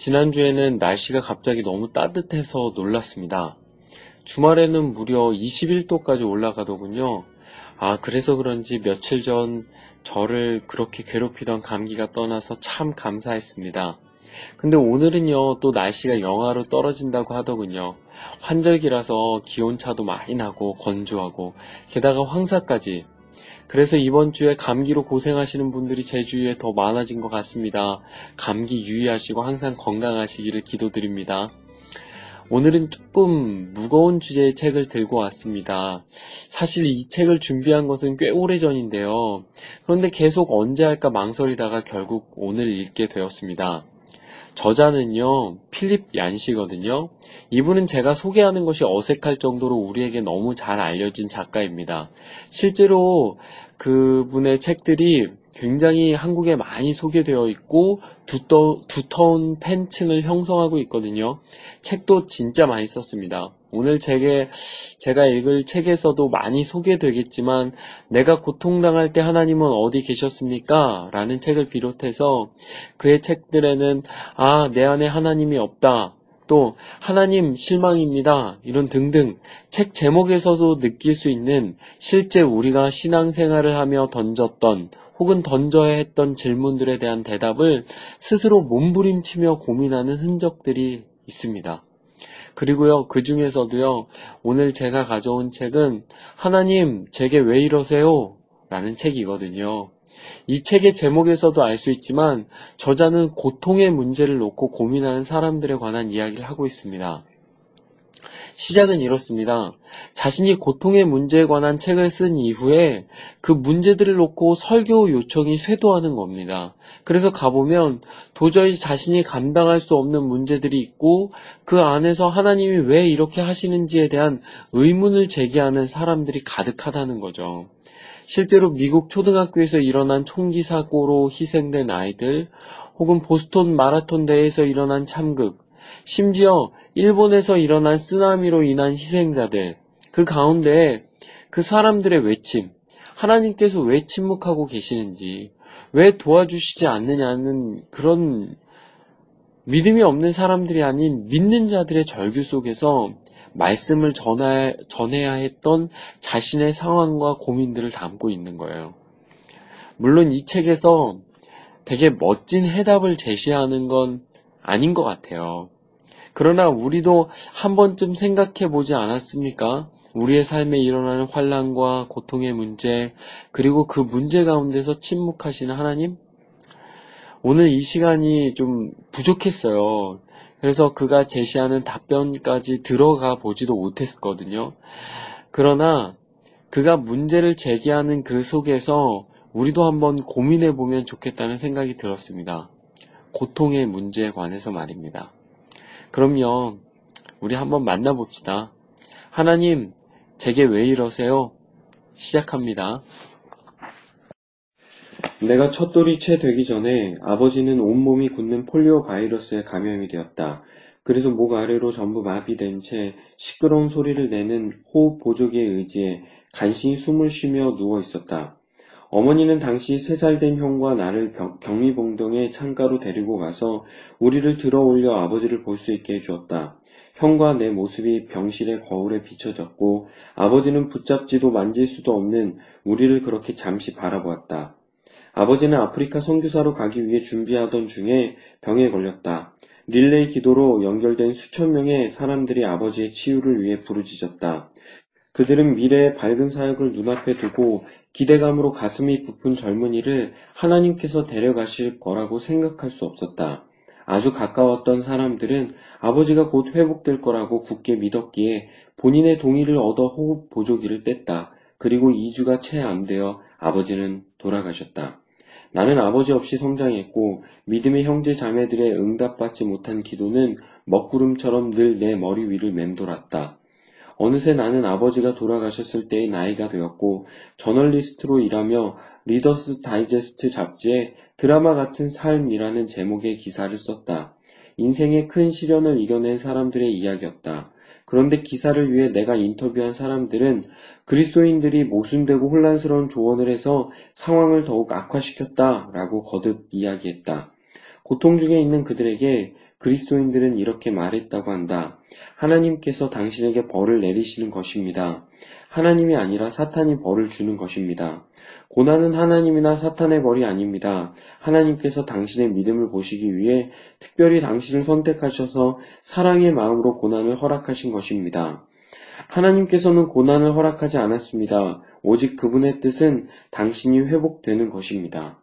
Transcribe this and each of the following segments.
지난주에는 날씨가 갑자기 너무 따뜻해서 놀랐습니다. 주말에는 무려 21도까지 올라가더군요. 아, 그래서 그런지 며칠 전 저를 그렇게 괴롭히던 감기가 떠나서 참 감사했습니다. 근데 오늘은요, 또 날씨가 영하로 떨어진다고 하더군요. 환절기라서 기온차도 많이 나고 건조하고, 게다가 황사까지 그래서 이번 주에 감기로 고생하시는 분들이 제 주위에 더 많아진 것 같습니다. 감기 유의하시고 항상 건강하시기를 기도드립니다. 오늘은 조금 무거운 주제의 책을 들고 왔습니다. 사실 이 책을 준비한 것은 꽤 오래 전인데요. 그런데 계속 언제 할까 망설이다가 결국 오늘 읽게 되었습니다. 저자는요, 필립 얀시거든요. 이분은 제가 소개하는 것이 어색할 정도로 우리에게 너무 잘 알려진 작가입니다. 실제로 그분의 책들이 굉장히 한국에 많이 소개되어 있고 두터, 두터운 팬층을 형성하고 있거든요. 책도 진짜 많이 썼습니다. 오늘 책에 제가 읽을 책에서도 많이 소개되겠지만 내가 고통당할 때 하나님은 어디 계셨습니까? 라는 책을 비롯해서 그의 책들에는 아, 내 안에 하나님이 없다. 또 하나님 실망입니다. 이런 등등 책 제목에서도 느낄 수 있는 실제 우리가 신앙생활을 하며 던졌던 혹은 던져야 했던 질문들에 대한 대답을 스스로 몸부림치며 고민하는 흔적들이 있습니다. 그리고요, 그 중에서도요, 오늘 제가 가져온 책은 하나님, 제게 왜 이러세요? 라는 책이거든요. 이 책의 제목에서도 알 수 있지만 저자는 고통의 문제를 놓고 고민하는 사람들에 관한 이야기를 하고 있습니다. 시작은 이렇습니다. 자신이 고통의 문제에 관한 책을 쓴 이후에 그 문제들을 놓고 설교 요청이 쇄도하는 겁니다. 그래서 가보면 도저히 자신이 감당할 수 없는 문제들이 있고 그 안에서 하나님이 왜 이렇게 하시는지에 대한 의문을 제기하는 사람들이 가득하다는 거죠. 실제로 미국 초등학교에서 일어난 총기 사고로 희생된 아이들, 혹은 보스톤 마라톤 대회에서 일어난 참극, 심지어 일본에서 일어난 쓰나미로 인한 희생자들, 그 가운데 그 사람들의 외침, 하나님께서 왜 침묵하고 계시는지, 왜 도와주시지 않느냐는 그런 믿음이 없는 사람들이 아닌 믿는 자들의 절규 속에서 말씀을 전해, 전해야 했던 자신의 상황과 고민들을 담고 있는 거예요. 물론 이 책에서 되게 멋진 해답을 제시하는 건 아닌 것 같아요. 그러나 우리도 한 번쯤 생각해 보지 않았습니까? 우리의 삶에 일어나는 환란과 고통의 문제, 그리고 그 문제 가운데서 침묵하시는 하나님? 오늘 이 시간이 좀 부족했어요. 그래서 그가 제시하는 답변까지 들어가 보지도 못했거든요. 그러나 그가 문제를 제기하는 그 속에서 우리도 한번 고민해 보면 좋겠다는 생각이 들었습니다. 고통의 문제에 관해서 말입니다. 그럼요, 우리 한번 만나봅시다. 하나님, 제게 왜 이러세요? 시작합니다. 내가 첫돌이 채 되기 전에 아버지는 온몸이 굳는 폴리오 바이러스에 감염이 되었다. 그래서 목 아래로 전부 마비된 채 시끄러운 소리를 내는 호흡 보조기에 의지해 간신히 숨을 쉬며 누워 있었다. 어머니는 당시 세 살 된 형과 나를 경리봉동의 창가로 데리고 가서 우리를 들어 올려 아버지를 볼 수 있게 해주었다. 형과 내 모습이 병실의 거울에 비춰졌고 아버지는 붙잡지도 만질 수도 없는 우리를 그렇게 잠시 바라보았다. 아버지는 아프리카 선교사로 가기 위해 준비하던 중에 병에 걸렸다. 릴레이 기도로 연결된 수천 명의 사람들이 아버지의 치유를 위해 부르짖었다. 그들은 미래의 밝은 사역을 눈앞에 두고 기대감으로 가슴이 부푼 젊은이를 하나님께서 데려가실 거라고 생각할 수 없었다. 아주 가까웠던 사람들은 아버지가 곧 회복될 거라고 굳게 믿었기에 본인의 동의를 얻어 호흡 보조기를 뗐다. 그리고 2주가 채 안 되어 아버지는 돌아가셨다. 나는 아버지 없이 성장했고 믿음의 형제 자매들의 응답받지 못한 기도는 먹구름처럼 늘 내 머리 위를 맴돌았다. 어느새 나는 아버지가 돌아가셨을 때의 나이가 되었고 저널리스트로 일하며 리더스 다이제스트 잡지에 드라마 같은 삶이라는 제목의 기사를 썼다. 인생의 큰 시련을 이겨낸 사람들의 이야기였다. 그런데 기사를 위해 내가 인터뷰한 사람들은 그리스도인들이 모순되고 혼란스러운 조언을 해서 상황을 더욱 악화시켰다 라고 거듭 이야기했다. 고통 중에 있는 그들에게 그리스도인들은 이렇게 말했다고 한다. 하나님께서 당신에게 벌을 내리시는 것입니다. 하나님이 아니라 사탄이 벌을 주는 것입니다. 고난은 하나님이나 사탄의 벌이 아닙니다. 하나님께서 당신의 믿음을 보시기 위해 특별히 당신을 선택하셔서 사랑의 마음으로 고난을 허락하신 것입니다. 하나님께서는 고난을 허락하지 않았습니다. 오직 그분의 뜻은 당신이 회복되는 것입니다.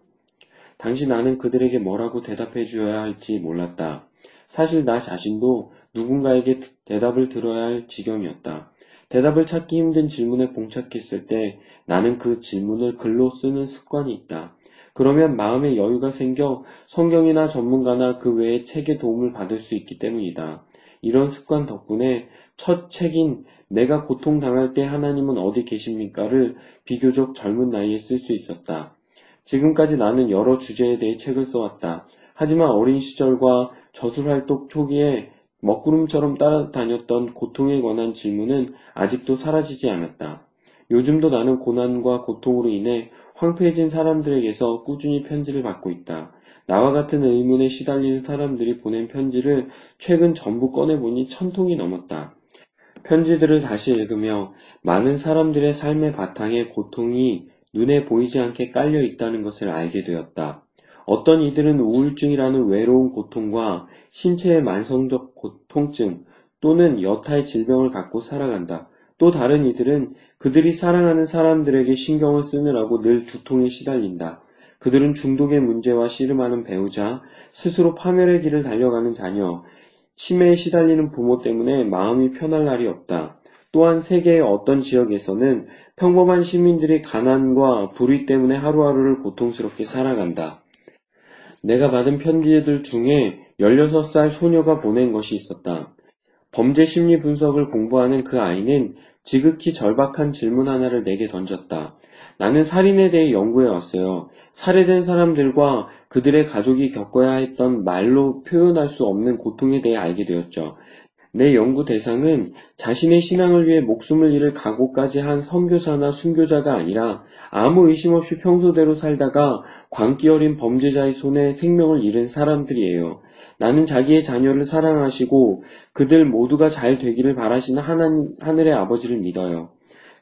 당시 나는 그들에게 뭐라고 대답해 주어야 할지 몰랐다. 사실 나 자신도 누군가에게 대답을 들어야 할 지경이었다. 대답을 찾기 힘든 질문에 봉착했을 때 나는 그 질문을 글로 쓰는 습관이 있다. 그러면 마음의 여유가 생겨 성경이나 전문가나 그 외의 책의 도움을 받을 수 있기 때문이다. 이런 습관 덕분에 첫 책인 내가 고통당할 때 하나님은 어디 계십니까를 비교적 젊은 나이에 쓸 수 있었다. 지금까지 나는 여러 주제에 대해 책을 써왔다. 하지만 어린 시절과 저술활동 초기에 먹구름처럼 따라다녔던 고통에 관한 질문은 아직도 사라지지 않았다. 요즘도 나는 고난과 고통으로 인해 황폐해진 사람들에게서 꾸준히 편지를 받고 있다. 나와 같은 의문에 시달리는 사람들이 보낸 편지를 최근 전부 꺼내보니 천 통이 넘었다. 편지들을 다시 읽으며 많은 사람들의 삶의 바탕에 고통이 눈에 보이지 않게 깔려 있다는 것을 알게 되었다. 어떤 이들은 우울증이라는 외로운 고통과 신체의 만성적 고통증 또는 여타의 질병을 갖고 살아간다. 또 다른 이들은 그들이 사랑하는 사람들에게 신경을 쓰느라고 늘 두통에 시달린다. 그들은 중독의 문제와 씨름하는 배우자, 스스로 파멸의 길을 달려가는 자녀, 치매에 시달리는 부모 때문에 마음이 편할 날이 없다. 또한 세계의 어떤 지역에서는 평범한 시민들이 가난과 불의 때문에 하루하루를 고통스럽게 살아간다. 내가 받은 편지들 중에 16살 소녀가 보낸 것이 있었다. 범죄 심리 분석을 공부하는 그 아이는 지극히 절박한 질문 하나를 내게 던졌다. 나는 살인에 대해 연구해 왔어요. 살해된 사람들과 그들의 가족이 겪어야 했던 말로 표현할 수 없는 고통에 대해 알게 되었죠. 내 연구 대상은 자신의 신앙을 위해 목숨을 잃을 각오까지 한 선교사나 순교자가 아니라 아무 의심 없이 평소대로 살다가 광기 어린 범죄자의 손에 생명을 잃은 사람들이에요. 나는 자기의 자녀를 사랑하시고 그들 모두가 잘 되기를 바라시는 하나님, 하늘의 아버지를 믿어요.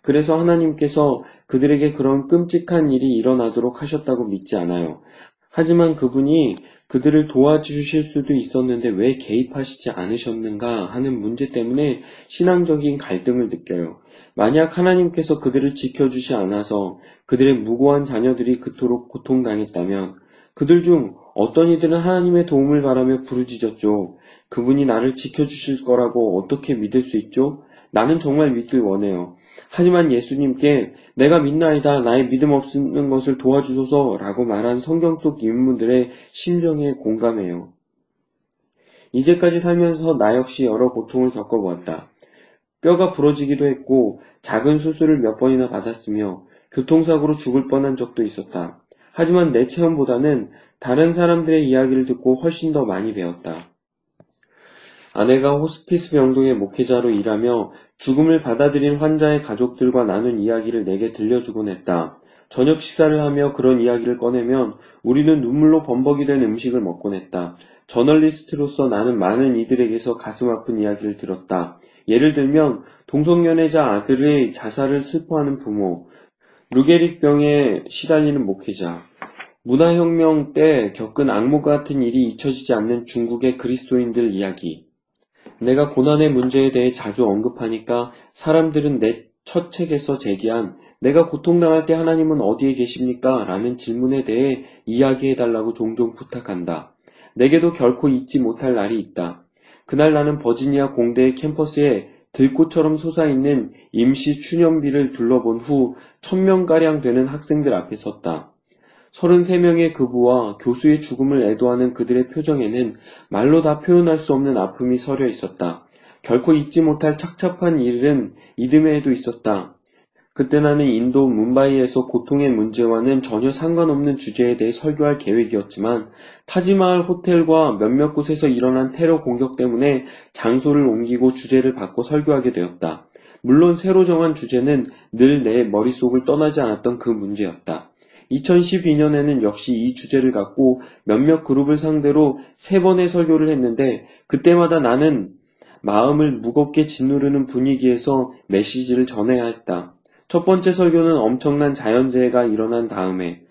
그래서 하나님께서 그들에게 그런 끔찍한 일이 일어나도록 하셨다고 믿지 않아요. 하지만 그분이 그들을 도와주실 수도 있었는데 왜 개입하시지 않으셨는가 하는 문제 때문에 신앙적인 갈등을 느껴요. 만약 하나님께서 그들을 지켜주시 않아서 그들의 무고한 자녀들이 그토록 고통당했다면 그들 중 어떤 이들은 하나님의 도움을 바라며 부르짖었죠. 그분이 나를 지켜주실 거라고 어떻게 믿을 수 있죠? 나는 정말 믿길 원해요. 하지만 예수님께 내가 믿나이다 나의 믿음 없는 것을 도와주소서 라고 말한 성경 속 인물들의 심정에 공감해요. 이제까지 살면서 나 역시 여러 고통을 겪어보았다. 뼈가 부러지기도 했고 작은 수술을 몇 번이나 받았으며 교통사고로 죽을 뻔한 적도 있었다. 하지만 내 체험보다는 다른 사람들의 이야기를 듣고 훨씬 더 많이 배웠다. 아내가 호스피스 병동의 목회자로 일하며 죽음을 받아들인 환자의 가족들과 나눈 이야기를 내게 들려주곤 했다. 저녁 식사를 하며 그런 이야기를 꺼내면 우리는 눈물로 범벅이 된 음식을 먹곤 했다. 저널리스트로서 나는 많은 이들에게서 가슴 아픈 이야기를 들었다. 예를 들면 동성연애자 아들의 자살을 슬퍼하는 부모, 루게릭병에 시달리는 목회자, 문화혁명 때 겪은 악몽 같은 일이 잊혀지지 않는 중국의 그리스도인들 이야기, 내가 고난의 문제에 대해 자주 언급하니까 사람들은 내 첫 책에서 제기한 내가 고통당할 때 하나님은 어디에 계십니까? 라는 질문에 대해 이야기해달라고 종종 부탁한다. 내게도 결코 잊지 못할 날이 있다. 그날 나는 버지니아 공대의 캠퍼스에 들꽃처럼 솟아있는 임시 추념비를 둘러본 후 천명가량 되는 학생들 앞에 섰다. 33명의 그부와 교수의 죽음을 애도하는 그들의 표정에는 말로 다 표현할 수 없는 아픔이 서려 있었다. 결코 잊지 못할 착잡한 일은 이듬해에도 있었다. 그때 나는 인도 문바이에서 고통의 문제와는 전혀 상관없는 주제에 대해 설교할 계획이었지만 타지마을 호텔과 몇몇 곳에서 일어난 테러 공격 때문에 장소를 옮기고 주제를 바꿔 설교하게 되었다. 물론 새로 정한 주제는 늘 내 머릿속을 떠나지 않았던 그 문제였다. 2012년에는 역시 이 주제를 갖고 몇몇 그룹을 상대로 세 번의 설교를 했는데 그때마다 나는 마음을 무겁게 짓누르는 분위기에서 메시지를 전해야 했다. 첫 번째 설교는 엄청난 자연재해가 일어난 다음에,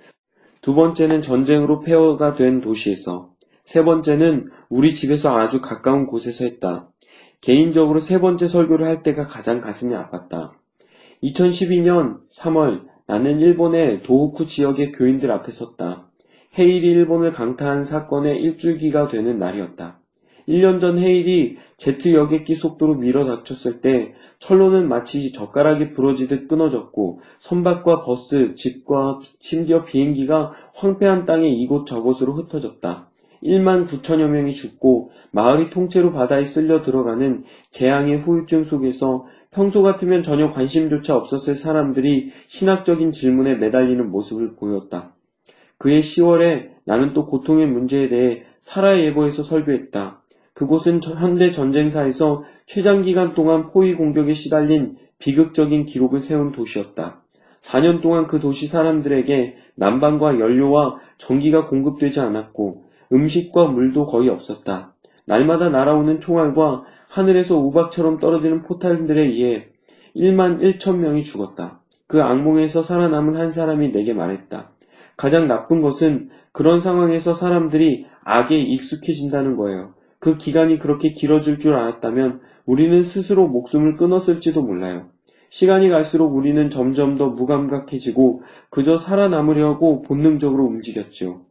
두 번째는 전쟁으로 폐허가 된 도시에서, 세 번째는 우리 집에서 아주 가까운 곳에서 했다. 개인적으로 세 번째 설교를 할 때가 가장 가슴이 아팠다. 2012년 3월 나는 일본의 도호쿠 지역의 교인들 앞에 섰다. 헤일이 일본을 강타한 사건의 일주기가 되는 날이었다. 1년 전 헤일이 제트 여객기 속도로 밀어 닥쳤을 때 철로는 마치 젓가락이 부러지듯 끊어졌고 선박과 버스, 집과 심지어 비행기가 황폐한 땅에 이곳 저곳으로 흩어졌다. 1만 9천여 명이 죽고 마을이 통째로 바다에 쓸려 들어가는 재앙의 후유증 속에서 평소 같으면 전혀 관심조차 없었을 사람들이 신학적인 질문에 매달리는 모습을 보였다. 그해 10월에 나는 또 고통의 문제에 대해 사라 예보에서 설교했다. 그곳은 현대 전쟁사에서 최장 기간 동안 포위 공격에 시달린 비극적인 기록을 세운 도시였다. 4년 동안 그 도시 사람들에게 난방과 연료와 전기가 공급되지 않았고 음식과 물도 거의 없었다. 날마다 날아오는 총알과 하늘에서 우박처럼 떨어지는 포탄들에 의해 1만 1천 명이 죽었다. 그 악몽에서 살아남은 한 사람이 내게 말했다. 가장 나쁜 것은 그런 상황에서 사람들이 악에 익숙해진다는 거예요. 그 기간이 그렇게 길어질 줄 알았다면 우리는 스스로 목숨을 끊었을지도 몰라요. 시간이 갈수록 우리는 점점 더 무감각해지고 그저 살아남으려고 본능적으로 움직였지요.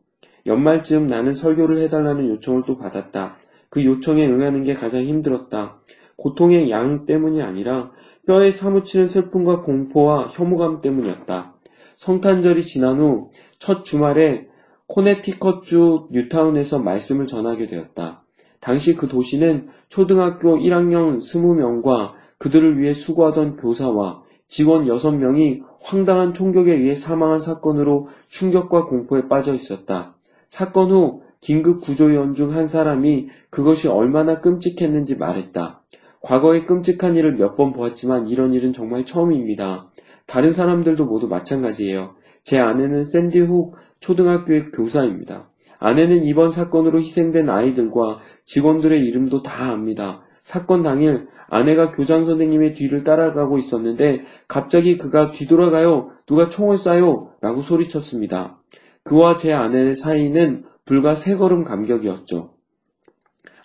연말쯤 나는 설교를 해달라는 요청을 또 받았다. 그 요청에 응하는 게 가장 힘들었다. 고통의 양 때문이 아니라 뼈에 사무치는 슬픔과 공포와 혐오감 때문이었다. 성탄절이 지난 후 첫 주말에 코네티컷주 뉴타운에서 말씀을 전하게 되었다. 당시 그 도시는 초등학교 1학년 20명과 그들을 위해 수고하던 교사와 직원 6명이 황당한 총격에 의해 사망한 사건으로 충격과 공포에 빠져 있었다. 사건 후 긴급 구조위원 중 한 사람이 그것이 얼마나 끔찍했는지 말했다. 과거에 끔찍한 일을 몇 번 보았지만 이런 일은 정말 처음입니다. 다른 사람들도 모두 마찬가지예요. 제 아내는 샌디 훅 초등학교의 교사입니다. 아내는 이번 사건으로 희생된 아이들과 직원들의 이름도 다 압니다. 사건 당일 아내가 교장 선생님의 뒤를 따라가고 있었는데 갑자기 그가 뒤돌아가요. 누가 총을 쏴요. 라고 소리쳤습니다. 그와 제 아내의 사이는 불과 세 걸음 간격이었죠.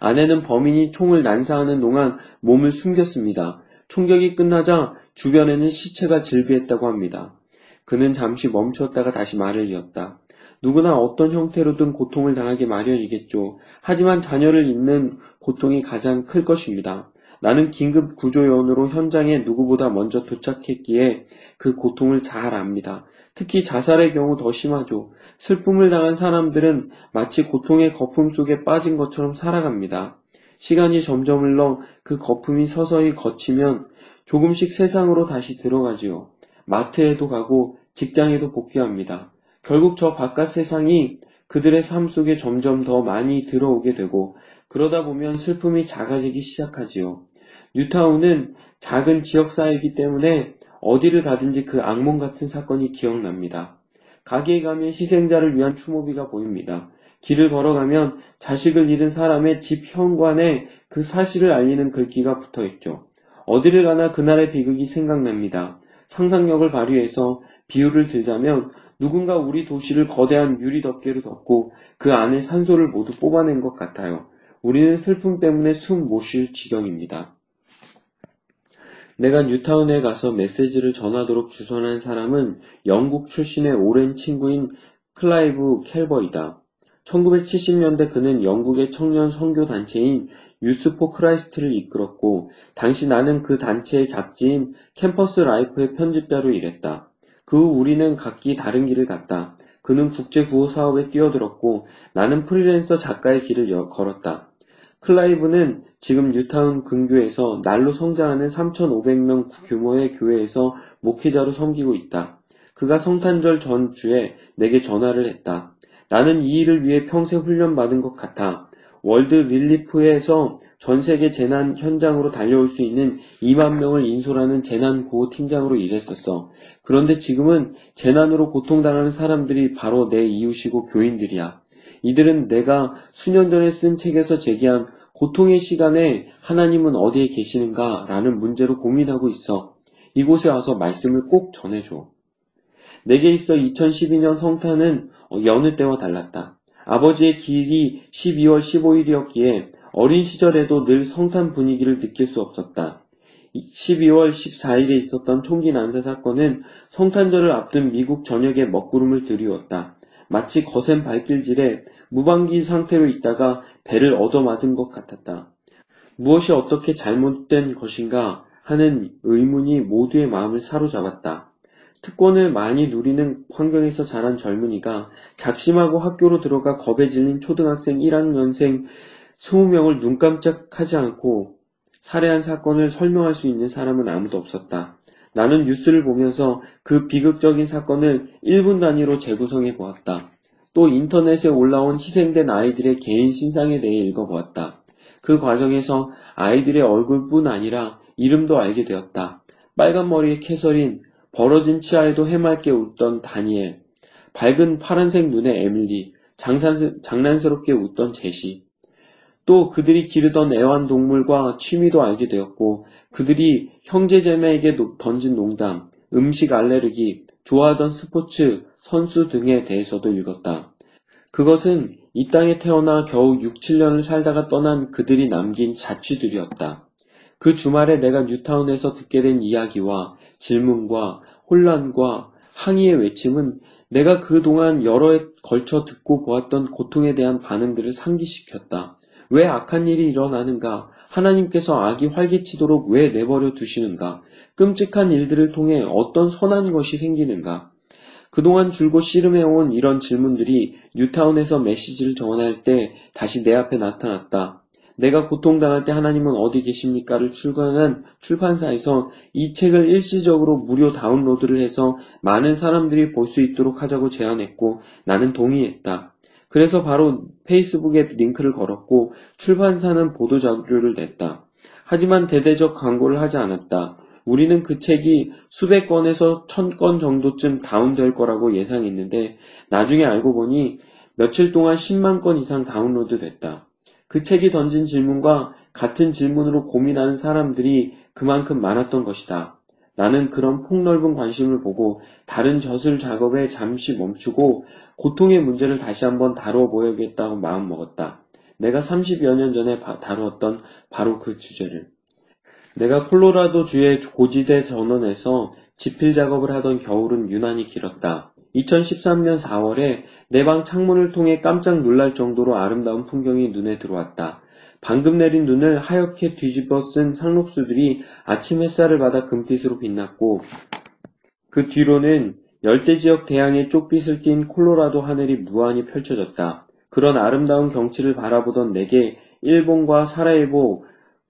아내는 범인이 총을 난사하는 동안 몸을 숨겼습니다. 총격이 끝나자 주변에는 시체가 즐비했다고 합니다. 그는 잠시 멈췄다가 다시 말을 이었다. 누구나 어떤 형태로든 고통을 당하기 마련이겠죠. 하지만 자녀를 잃는 고통이 가장 클 것입니다. 나는 긴급 구조요원으로 현장에 누구보다 먼저 도착했기에 그 고통을 잘 압니다. 특히 자살의 경우 더 심하죠. 슬픔을 당한 사람들은 마치 고통의 거품 속에 빠진 것처럼 살아갑니다. 시간이 점점 흘러 그 거품이 서서히 거치면 조금씩 세상으로 다시 들어가지요. 마트에도 가고 직장에도 복귀합니다. 결국 저 바깥 세상이 그들의 삶 속에 점점 더 많이 들어오게 되고 그러다 보면 슬픔이 작아지기 시작하지요. 뉴타운은 작은 지역사회이기 때문에 어디를 가든지 그 악몽 같은 사건이 기억납니다. 가게에 가면 희생자를 위한 추모비가 보입니다. 길을 걸어가면 자식을 잃은 사람의 집 현관에 그 사실을 알리는 글귀가 붙어 있죠. 어디를 가나 그날의 비극이 생각납니다. 상상력을 발휘해서 비유를 들자면 누군가 우리 도시를 거대한 유리 덮개로 덮고 그 안에 산소를 모두 뽑아낸 것 같아요. 우리는 슬픔 때문에 숨 못 쉴 지경입니다. 내가 뉴타운에 가서 메시지를 전하도록 주선한 사람은 영국 출신의 오랜 친구인 클라이브 켈버이다. 1970년대 그는 영국의 청년 선교 단체인 Youth for Christ를 이끌었고 당시 나는 그 단체의 잡지인 Campus Life의 편집자로 일했다. 그 후 우리는 각기 다른 길을 갔다. 그는 국제 구호 사업에 뛰어들었고 나는 프리랜서 작가의 길을 여- 걸었다. 클라이브는 지금 뉴타운 근교에서 날로 성장하는 3,500명 규모의 교회에서 목회자로 섬기고 있다. 그가 성탄절 전주에 내게 전화를 했다. 나는 이 일을 위해 평생 훈련받은 것 같아. World Relief에서 전 세계 재난 현장으로 달려올 수 있는 2만 명을 인솔하는 재난 구호 팀장으로 일했었어. 그런데 지금은 재난으로 고통당하는 사람들이 바로 내 이웃이고 교인들이야. 이들은 내가 수년 전에 쓴 책에서 제기한 고통의 시간에 하나님은 어디에 계시는가 라는 문제로 고민하고 있어. 이곳에 와서 말씀을 꼭 전해줘. 내게 있어 2012년 성탄은 여느 때와 달랐다. 아버지의 기일이 12월 15일이었기에 어린 시절에도 늘 성탄 분위기를 느낄 수 없었다. 12월 14일에 있었던 총기 난사 사건은 성탄절을 앞둔 미국 전역에 먹구름을 들이웠다. 마치 거센 발길질에 무방비 상태로 있다가 배를 얻어맞은 것 같았다. 무엇이 어떻게 잘못된 것인가 하는 의문이 모두의 마음을 사로잡았다. 특권을 많이 누리는 환경에서 자란 젊은이가 작심하고 학교로 들어가 겁에 질린 초등학생 1학년생 20명을 눈 깜짝하지 않고 살해한 사건을 설명할 수 있는 사람은 아무도 없었다. 나는 뉴스를 보면서 그 비극적인 사건을 1분 단위로 재구성해 보았다. 또 인터넷에 올라온 희생된 아이들의 개인 신상에 대해 읽어보았다. 그 과정에서 아이들의 얼굴뿐 아니라 이름도 알게 되었다. 빨간 머리의 캐서린, 벌어진 치아에도 해맑게 웃던 다니엘, 밝은 파란색 눈의 에밀리, 장산, 장난스럽게 웃던 제시. 또 그들이 기르던 애완동물과 취미도 알게 되었고 그들이 형제자매에게 던진 농담, 음식 알레르기, 좋아하던 스포츠, 선수 등에 대해서도 읽었다. 그것은 이 땅에 태어나 겨우 6, 7년을 살다가 떠난 그들이 남긴 자취들이었다. 그 주말에 내가 뉴타운에서 듣게 된 이야기와 질문과 혼란과 항의의 외침은 내가 그 동안 여러 해 걸쳐 듣고 보았던 고통에 대한 반응들을 상기시켰다. 왜 악한 일이 일어나는가? 하나님께서 악이 활개치도록 왜 내버려 두시는가? 끔찍한 일들을 통해 어떤 선한 것이 생기는가? 그동안 줄곧 씨름해온 이런 질문들이 뉴타운에서 메시지를 전할 때 다시 내 앞에 나타났다. 내가 고통당할 때 하나님은 어디 계십니까를 출간한 출판사에서 이 책을 일시적으로 무료 다운로드를 해서 많은 사람들이 볼 수 있도록 하자고 제안했고 나는 동의했다. 그래서 바로 페이스북에 링크를 걸었고 출판사는 보도자료를 냈다. 하지만 대대적 광고를 하지 않았다. 우리는 그 책이 수백 건에서 천 건 정도쯤 다운될 거라고 예상했는데 나중에 알고 보니 며칠 동안 10만 건 이상 다운로드 됐다. 그 책이 던진 질문과 같은 질문으로 고민하는 사람들이 그만큼 많았던 것이다. 나는 그런 폭넓은 관심을 보고 다른 저술 작업에 잠시 멈추고 고통의 문제를 다시 한번 다루어 보야겠다고 마음먹었다. 내가 30여 년 전에 다루었던 바로 그 주제를. 내가 콜로라도 주의 고지대 전원에서 지필 작업을 하던 겨울은 유난히 길었다. 2013년 4월에 내 방 창문을 통해 깜짝 놀랄 정도로 아름다운 풍경이 눈에 들어왔다. 방금 내린 눈을 하얗게 뒤집어 쓴 상록수들이 아침 햇살을 받아 금빛으로 빛났고 그 뒤로는 열대 지역 대양의 쪽빛을 띤 콜로라도 하늘이 무한히 펼쳐졌다. 그런 아름다운 경치를 바라보던 내게 일본과 사라예보,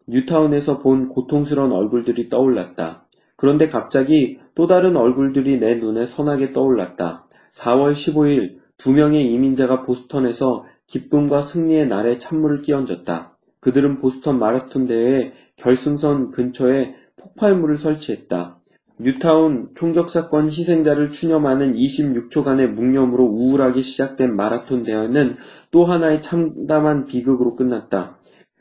뉴타운에서 본 고통스러운 얼굴들이 떠올랐다. 그런데 갑자기 또 다른 얼굴들이 내 눈에 선하게 떠올랐다. 4월 15일 두 명의 이민자가 보스턴에서 기쁨과 승리의 날에 찬물을 끼얹었다. 그들은 보스턴 마라톤 대회 결승선 근처에 폭발물을 설치했다. 뉴타운 총격 사건 희생자를 추념하는 26초간의 묵념으로 우울하게 시작된 마라톤 대회는 또 하나의 참담한 비극으로 끝났다.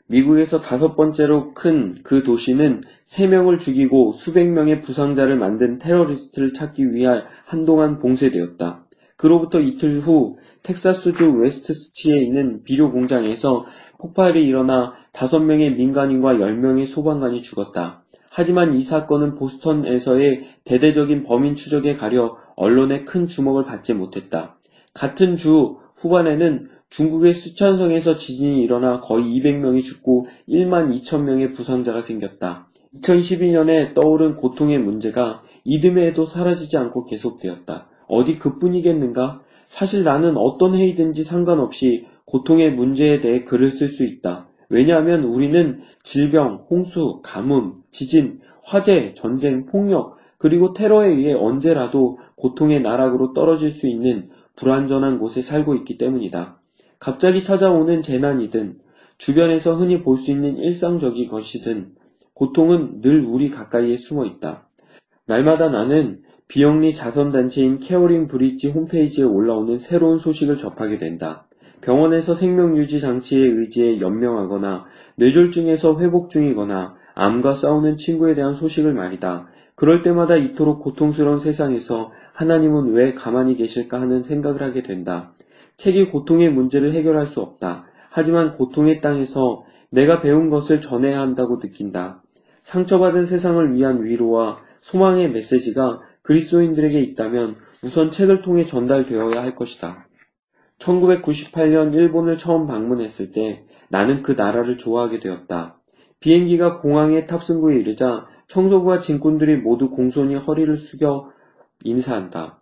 미국에서 다섯 번째로 큰 그 도시는 세 명을 죽이고 수백 명의 부상자를 만든 테러리스트를 찾기 위해 한동안 봉쇄되었다. 그로부터 이틀 후 텍사스주 웨스트시티에 있는 비료 공장에서 폭발이 일어나 다섯 명의 민간인과 열 명의 소방관이 죽었다. 하지만 이 사건은 보스턴에서의 대대적인 범인 추적에 가려 언론의 큰 주목을 받지 못했다. 같은 주 후반에는 중국의 수천성에서 지진이 일어나 거의 200명이 죽고 1만 2천 명의 부상자가 생겼다. 2012년에 떠오른 고통의 문제가 이듬해에도 사라지지 않고 계속되었다. 어디 그뿐이겠는가? 사실 나는 어떤 회의든지 상관없이 고통의 문제에 대해 글을 쓸 수 있다. 왜냐하면 우리는 질병, 홍수, 가뭄, 지진, 화재, 전쟁, 폭력, 그리고 테러에 의해 언제라도 고통의 나락으로 떨어질 수 있는 불완전한 곳에 살고 있기 때문이다. 갑자기 찾아오는 재난이든 주변에서 흔히 볼 수 있는 일상적인 것이든 고통은 늘 우리 가까이에 숨어 있다. 날마다 나는 비영리 자선단체인 CaringBridge 홈페이지에 올라오는 새로운 소식을 접하게 된다. 병원에서 생명유지 장치에 의지해 연명하거나 뇌졸중에서 회복 중이거나 암과 싸우는 친구에 대한 소식을 말이다. 그럴 때마다 이토록 고통스러운 세상에서 하나님은 왜 가만히 계실까 하는 생각을 하게 된다. 책이 고통의 문제를 해결할 수 없다. 하지만 고통의 땅에서 내가 배운 것을 전해야 한다고 느낀다. 상처받은 세상을 위한 위로와 소망의 메시지가 그리스도인들에게 있다면 우선 책을 통해 전달되어야 할 것이다. 1998년 일본을 처음 방문했을 때 나는 그 나라를 좋아하게 되었다. 비행기가 공항에 탑승구에 이르자 청소부와 진군들이 모두 공손히 허리를 숙여 인사한다.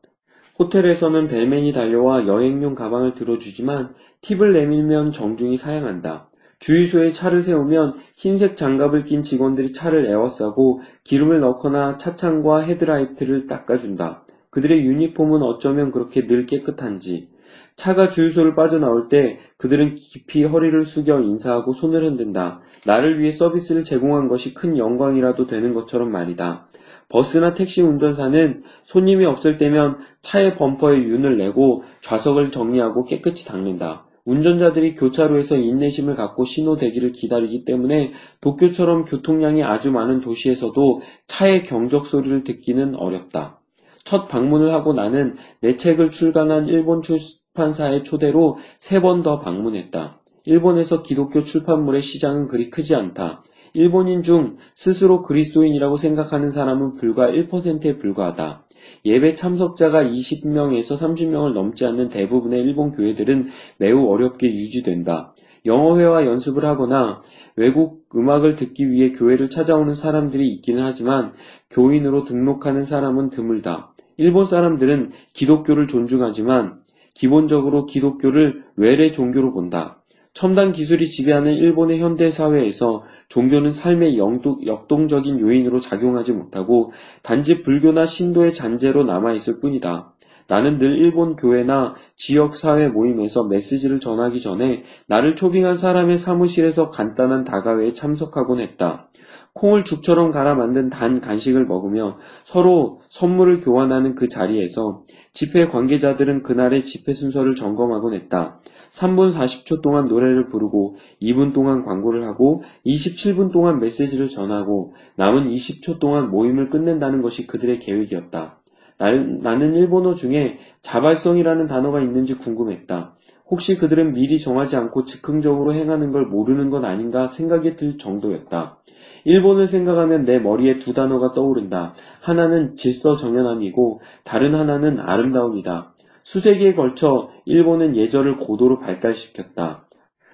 호텔에서는 벨맨이 달려와 여행용 가방을 들어주지만 팁을 내밀면 정중히 사양한다. 주유소에 차를 세우면 흰색 장갑을 낀 직원들이 차를 에워싸고 기름을 넣거나 차창과 헤드라이트를 닦아준다. 그들의 유니폼은 어쩌면 그렇게 늘 깨끗한지. 차가 주유소를 빠져나올 때 그들은 깊이 허리를 숙여 인사하고 손을 흔든다. 나를 위해 서비스를 제공한 것이 큰 영광이라도 되는 것처럼 말이다. 버스나 택시 운전사는 손님이 없을 때면 차의 범퍼에 윤을 내고 좌석을 정리하고 깨끗이 닦는다. 운전자들이 교차로에서 인내심을 갖고 신호 대기를 기다리기 때문에 도쿄처럼 교통량이 아주 많은 도시에서도 차의 경적 소리를 듣기는 어렵다. 첫 방문을 하고 나는 내 책을 출간한 일본 출판사의 초대로 세 번 더 방문했다. 일본에서 기독교 출판물의 시장은 그리 크지 않다. 일본인 중 스스로 그리스도인이라고 생각하는 사람은 불과 1%에 불과하다. 예배 참석자가 20명에서 30명을 넘지 않는 대부분의 일본 교회들은 매우 어렵게 유지된다. 영어회화 연습을 하거나 외국 음악을 듣기 위해 교회를 찾아오는 사람들이 있기는 하지만 교인으로 등록하는 사람은 드물다. 일본 사람들은 기독교를 존중하지만 기본적으로 기독교를 외래 종교로 본다. 첨단 기술이 지배하는 일본의 현대 사회에서 종교는 삶의 역동적인 요인으로 작용하지 못하고 단지 불교나 신도의 잔재로 남아있을 뿐이다. 나는 늘 일본 교회나 지역 사회 모임에서 메시지를 전하기 전에 나를 초빙한 사람의 사무실에서 간단한 다가회에 참석하곤 했다. 콩을 죽처럼 갈아 만든 단 간식을 먹으며 서로 선물을 교환하는 그 자리에서 집회 관계자들은 그날의 집회 순서를 점검하곤 했다. 3분 40초 동안 노래를 부르고 2분 동안 광고를 하고 27분 동안 메시지를 전하고 남은 20초 동안 모임을 끝낸다는 것이 그들의 계획이었다. 나는 일본어 중에 자발성이라는 단어가 있는지 궁금했다. 혹시 그들은 미리 정하지 않고 즉흥적으로 행하는 걸 모르는 건 아닌가 생각이 들 정도였다. 일본을 생각하면 내 머리에 두 단어가 떠오른다. 하나는 질서 정연함이고 다른 하나는 아름다움이다. 수세기에 걸쳐 일본은 예절을 고도로 발달시켰다.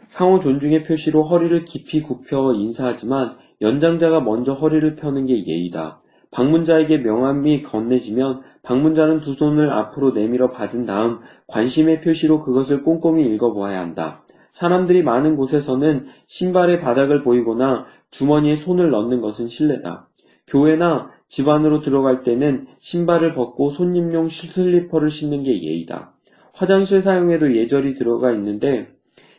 상호 존중의 표시로 허리를 깊이 굽혀 인사하지만 연장자가 먼저 허리를 펴는 게 예의다. 방문자에게 명함이 건네지면 방문자는 두 손을 앞으로 내밀어 받은 다음 관심의 표시로 그것을 꼼꼼히 읽어보아야 한다. 사람들이 많은 곳에서는 신발의 바닥을 보이거나 주머니에 손을 넣는 것은 실례다. 교회나 집 안으로 들어갈 때는 신발을 벗고 손님용 슬리퍼를 신는 게 예의다. 화장실 사용에도 예절이 들어가 있는데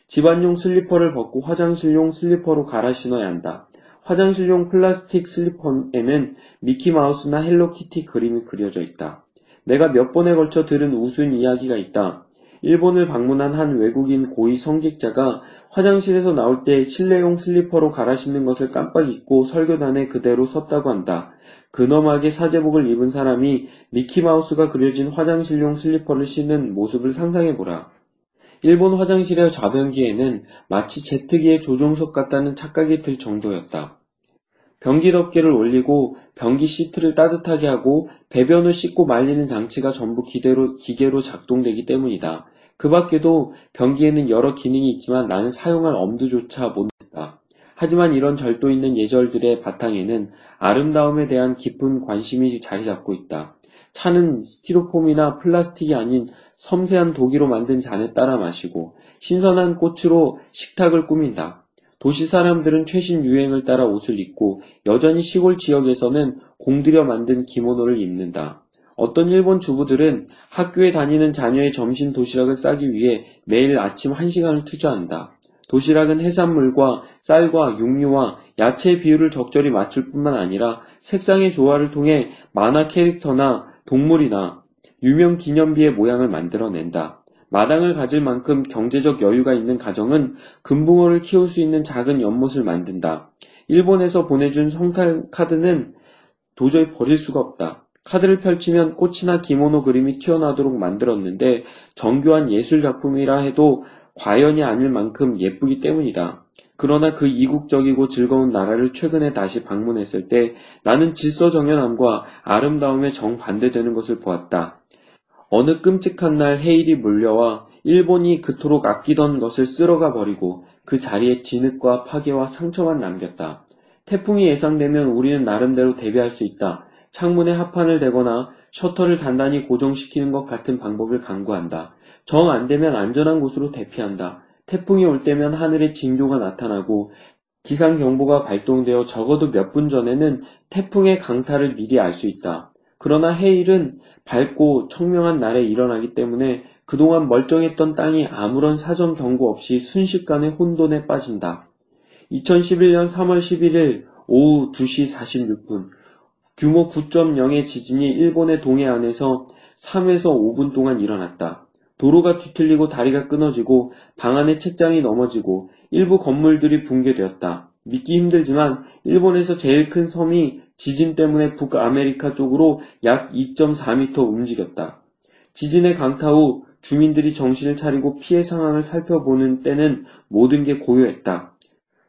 집안용 슬리퍼를 벗고 화장실용 슬리퍼로 갈아 신어야 한다. 화장실용 플라스틱 슬리퍼에는 미키마우스나 헬로키티 그림이 그려져 있다. 내가 몇 번에 걸쳐 들은 우스운 이야기가 있다. 일본을 방문한 한 외국인 고위 성직자가 화장실에서 나올 때 실내용 슬리퍼로 갈아 신는 것을 깜빡 잊고 설교단에 그대로 섰다고 한다. 근엄하게 사제복을 입은 사람이 미키마우스가 그려진 화장실용 슬리퍼를 신는 모습을 상상해보라. 일본 화장실의 좌변기에는 마치 제트기의 조종석 같다는 착각이 들 정도였다. 변기 덮개를 올리고 변기 시트를 따뜻하게 하고 배변을 씻고 말리는 장치가 전부 기대로, 기계로 작동되기 때문이다. 그 밖에도 변기에는 여러 기능이 있지만 나는 사용할 엄두조차 못냈다. 하지만 이런 절도 있는 예절들의 바탕에는 아름다움에 대한 깊은 관심이 자리 잡고 있다. 차는 스티로폼이나 플라스틱이 아닌 섬세한 독이로 만든 잔에 따라 마시고 신선한 꽃으로 식탁을 꾸민다. 도시 사람들은 최신 유행을 따라 옷을 입고 여전히 시골 지역에서는 공들여 만든 기모노를 입는다. 어떤 일본 주부들은 학교에 다니는 자녀의 점심 도시락을 싸기 위해 매일 아침 1시간을 투자한다. 도시락은 해산물과 쌀과 육류와 야채의 비율을 적절히 맞출 뿐만 아니라 색상의 조화를 통해 만화 캐릭터나 동물이나 유명 기념비의 모양을 만들어낸다. 마당을 가질 만큼 경제적 여유가 있는 가정은 금붕어를 키울 수 있는 작은 연못을 만든다. 일본에서 보내준 성카드는 도저히 버릴 수가 없다. 카드를 펼치면 꽃이나 기모노 그림이 튀어나오도록 만들었는데 정교한 예술 작품이라 해도 과연이 아닐 만큼 예쁘기 때문이다. 그러나 그 이국적이고 즐거운 나라를 최근에 다시 방문했을 때 나는 질서 정연함과 아름다움에 정반대되는 것을 보았다. 어느 끔찍한 날 헤일이 몰려와 일본이 그토록 아끼던 것을 쓸어가 버리고 그 자리에 진흙과 파괴와 상처만 남겼다. 태풍이 예상되면 우리는 나름대로 대비할 수 있다. 창문에 합판을 대거나 셔터를 단단히 고정시키는 것 같은 방법을 강구한다. 정 안 되면 안전한 곳으로 대피한다. 태풍이 올 때면 하늘에 징조가 나타나고 기상경보가 발동되어 적어도 몇 분 전에는 태풍의 강타를 미리 알 수 있다. 그러나 해일은 밝고 청명한 날에 일어나기 때문에 그동안 멀쩡했던 땅이 아무런 사전 경고 없이 순식간에 혼돈에 빠진다. 2011년 3월 11일 오후 2시 46분 규모 9.0의 지진이 일본의 동해안에서 3에서 5분 동안 일어났다. 도로가 뒤틀리고 다리가 끊어지고 방 안의 책장이 넘어지고 일부 건물들이 붕괴되었다. 믿기 힘들지만 일본에서 제일 큰 섬이 지진 때문에 북아메리카 쪽으로 약 2.4m 움직였다. 지진의 강타 후 주민들이 정신을 차리고 피해 상황을 살펴보는 때는 모든 게 고요했다.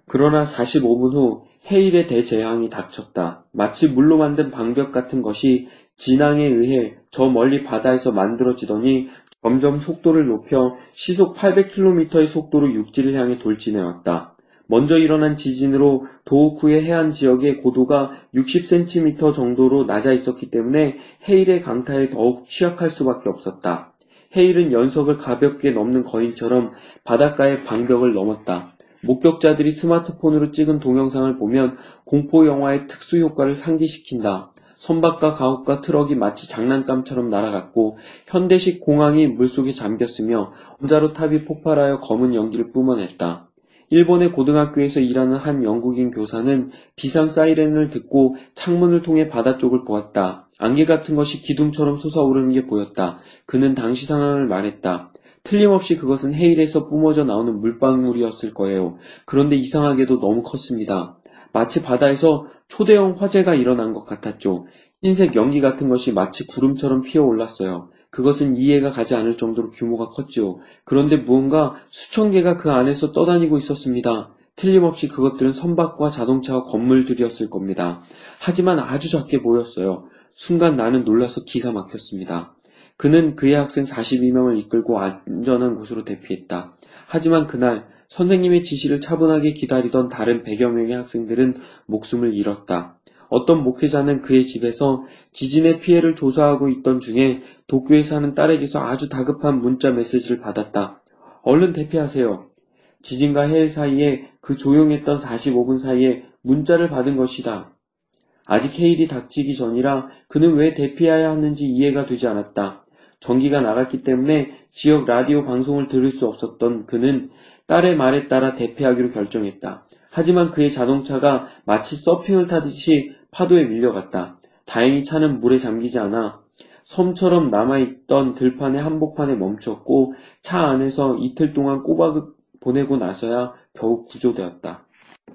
그러나 45분 후 해일의 대재앙이 닥쳤다. 마치 물로 만든 방벽 같은 것이 진앙에 의해 저 멀리 바다에서 만들어지더니 점점 속도를 높여 시속 800km의 속도로 육지를 향해 돌진해왔다. 먼저 일어난 지진으로 도호쿠의 해안 지역의 고도가 60cm 정도로 낮아 있었기 때문에 해일의 강타에 더욱 취약할 수밖에 없었다. 해일은 연석을 가볍게 넘는 거인처럼 바닷가의 방벽을 넘었다. 목격자들이 스마트폰으로 찍은 동영상을 보면 공포 영화의 특수 효과를 상기시킨다. 선박과 가옥과 트럭이 마치 장난감처럼 날아갔고 현대식 공항이 물속에 잠겼으며 원자로 탑이 폭발하여 검은 연기를 뿜어냈다. 일본의 고등학교에서 일하는 한 영국인 교사는 비상 사이렌을 듣고 창문을 통해 바다 쪽을 보았다. 안개 같은 것이 기둥처럼 솟아오르는 게 보였다. 그는 당시 상황을 말했다. 틀림없이 그것은 헤일에서 뿜어져 나오는 물방울이었을 거예요. 그런데 이상하게도 너무 컸습니다. 마치 바다에서 초대형 화재가 일어난 것 같았죠. 흰색 연기 같은 것이 마치 구름처럼 피어 올랐어요. 그것은 이해가 가지 않을 정도로 규모가 컸지요. 그런데 무언가 수천 개가 그 안에서 떠다니고 있었습니다. 틀림없이 그것들은 선박과 자동차와 건물들이었을 겁니다. 하지만 아주 작게 보였어요. 순간 나는 놀라서 기가 막혔습니다. 그는 그의 학생 42명을 이끌고 안전한 곳으로 대피했다. 하지만 그날 선생님의 지시를 차분하게 기다리던 다른 100여 명의 학생들은 목숨을 잃었다. 어떤 목회자는 그의 집에서 지진의 피해를 조사하고 있던 중에 도쿄에 사는 딸에게서 아주 다급한 문자 메시지를 받았다. 얼른 대피하세요. 지진과 해일 사이에 그 조용했던 45분 사이에 문자를 받은 것이다. 아직 해일이 닥치기 전이라 그는 왜 대피해야 하는지 이해가 되지 않았다. 전기가 나갔기 때문에 지역 라디오 방송을 들을 수 없었던 그는 딸의 말에 따라 대피하기로 결정했다. 하지만 그의 자동차가 마치 서핑을 타듯이 파도에 밀려갔다. 다행히 차는 물에 잠기지 않아 섬처럼 남아있던 들판의 한복판에 멈췄고 차 안에서 이틀 동안 꼬박을 보내고 나서야 겨우 구조되었다.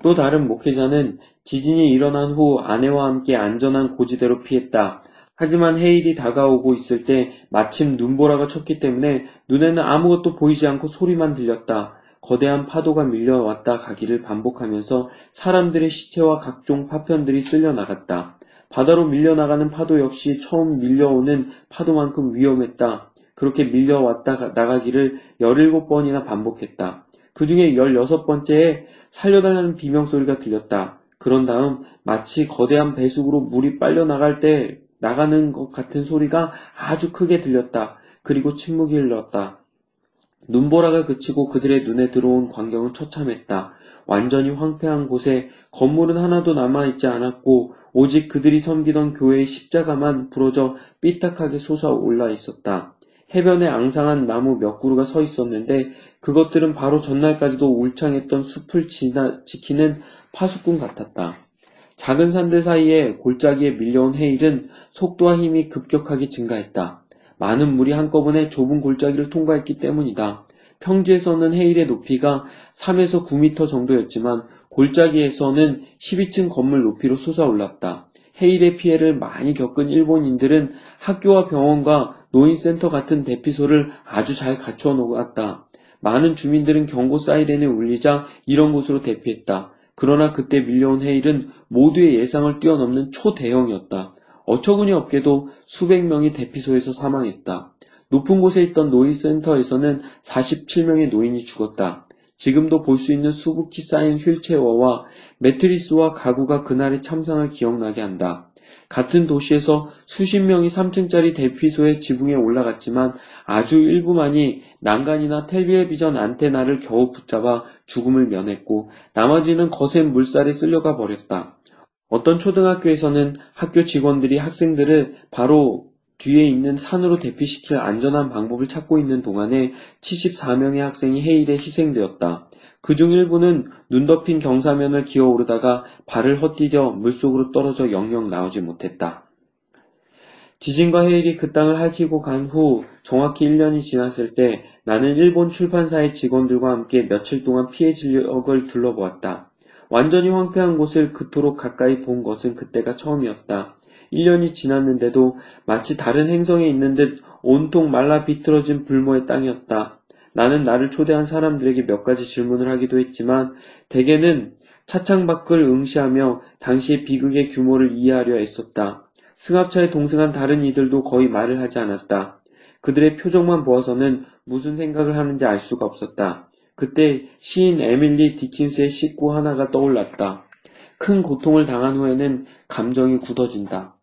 또 다른 목회자는 지진이 일어난 후 아내와 함께 안전한 고지대로 피했다. 하지만 해일이 다가오고 있을 때 마침 눈보라가 쳤기 때문에 눈에는 아무것도 보이지 않고 소리만 들렸다. 거대한 파도가 밀려왔다 가기를 반복하면서 사람들의 시체와 각종 파편들이 쓸려 나갔다. 바다로 밀려나가는 파도 역시 처음 밀려오는 파도만큼 위험했다. 그렇게 밀려왔다 나가기를 17번이나 반복했다. 그 중에 16번째에 살려달라는 비명소리가 들렸다. 그런 다음 마치 거대한 배수구로 물이 빨려 나갈 때 나가는 것 같은 소리가 아주 크게 들렸다. 그리고 침묵이 흘렀다. 눈보라가 그치고 그들의 눈에 들어온 광경은 처참했다. 완전히 황폐한 곳에 건물은 하나도 남아있지 않았고 오직 그들이 섬기던 교회의 십자가만 부러져 삐딱하게 솟아올라 있었다. 해변에 앙상한 나무 몇 그루가 서 있었는데 그것들은 바로 전날까지도 울창했던 숲을 지나, 지키는 파수꾼 같았다. 작은 산들 사이에 골짜기에 밀려온 헤일은 속도와 힘이 급격하게 증가했다. 많은 물이 한꺼번에 좁은 골짜기를 통과했기 때문이다. 평지에서는 헤일의 높이가 3에서 9미터 정도였지만 골짜기에서는 12층 건물 높이로 솟아올랐다. 헤일의 피해를 많이 겪은 일본인들은 학교와 병원과 노인센터 같은 대피소를 아주 잘 갖추어 놓았다. 많은 주민들은 경고 사이렌이 울리자 이런 곳으로 대피했다. 그러나 그때 밀려온 헤일은 모두의 예상을 뛰어넘는 초대형이었다. 어처구니 없게도 수백 명이 대피소에서 사망했다. 높은 곳에 있던 노인센터에서는 47명의 노인이 죽었다. 지금도 볼 수 있는 수북히 쌓인 휠체어와 매트리스와 가구가 그날의 참상을 기억나게 한다. 같은 도시에서 수십 명이 3층짜리 대피소의 지붕에 올라갔지만 아주 일부만이 난간이나 텔레비전 안테나를 겨우 붙잡아 죽음을 면했고 나머지는 거센 물살에 쓸려가 버렸다. 어떤 초등학교에서는 학교 직원들이 학생들을 바로 뒤에 있는 산으로 대피시킬 안전한 방법을 찾고 있는 동안에 74명의 학생이 해일에 희생되었다. 그중 일부는 눈 덮인 경사면을 기어오르다가 발을 헛디뎌 물속으로 떨어져 영영 나오지 못했다. 지진과 해일이 그 땅을 핥히고 간 후 정확히 1년이 지났을 때 나는 일본 출판사의 직원들과 함께 며칠 동안 피해 지역을 둘러보았다. 완전히 황폐한 곳을 그토록 가까이 본 것은 그때가 처음이었다. 1년이 지났는데도 마치 다른 행성에 있는 듯 온통 말라 비틀어진 불모의 땅이었다. 나는 나를 초대한 사람들에게 몇 가지 질문을 하기도 했지만 대개는 차창 밖을 응시하며 당시의 비극의 규모를 이해하려 애썼다. 승합차에 동승한 다른 이들도 거의 말을 하지 않았다. 그들의 표정만 보아서는 무슨 생각을 하는지 알 수가 없었다. 그때 시인 에밀리 디킨스의 식구 하나가 떠올랐다. 큰 고통을 당한 후에는 감정이 굳어진다.